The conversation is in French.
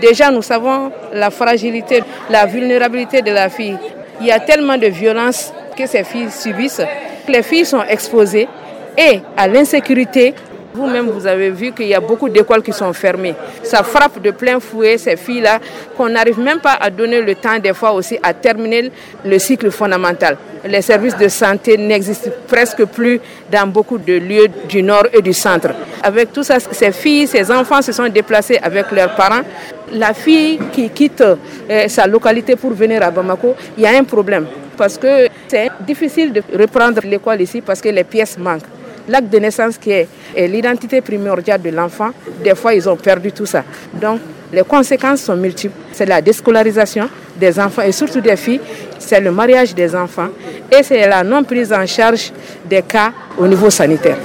Déjà, nous savons la fragilité, la vulnérabilité de la fille. Il y a tellement de violence que ces filles subissent. Les filles sont exposées et à l'insécurité vous-même, vous avez vu qu'il y a beaucoup d'écoles qui sont fermées. Ça frappe de plein fouet ces filles-là qu'on n'arrive même pas à donner le temps des fois aussi à terminer le cycle fondamental. Les services de santé n'existent presque plus dans beaucoup de lieux du nord et du centre. Avec tout ça, ces filles, ces enfants se sont déplacés avec leurs parents. La fille qui quitte euh, sa localité pour venir à Bamako, il y a un problème parce que c'est difficile de reprendre l'école ici parce que les pièces manquent l'acte de naissance qui est, l'identité primordiale de l'enfant, des fois ils ont perdu tout ça. Donc les conséquences sont multiples. C'est la déscolarisation des enfants et surtout des filles, c'est le mariage des enfants et c'est la non prise en charge des cas au niveau sanitaire.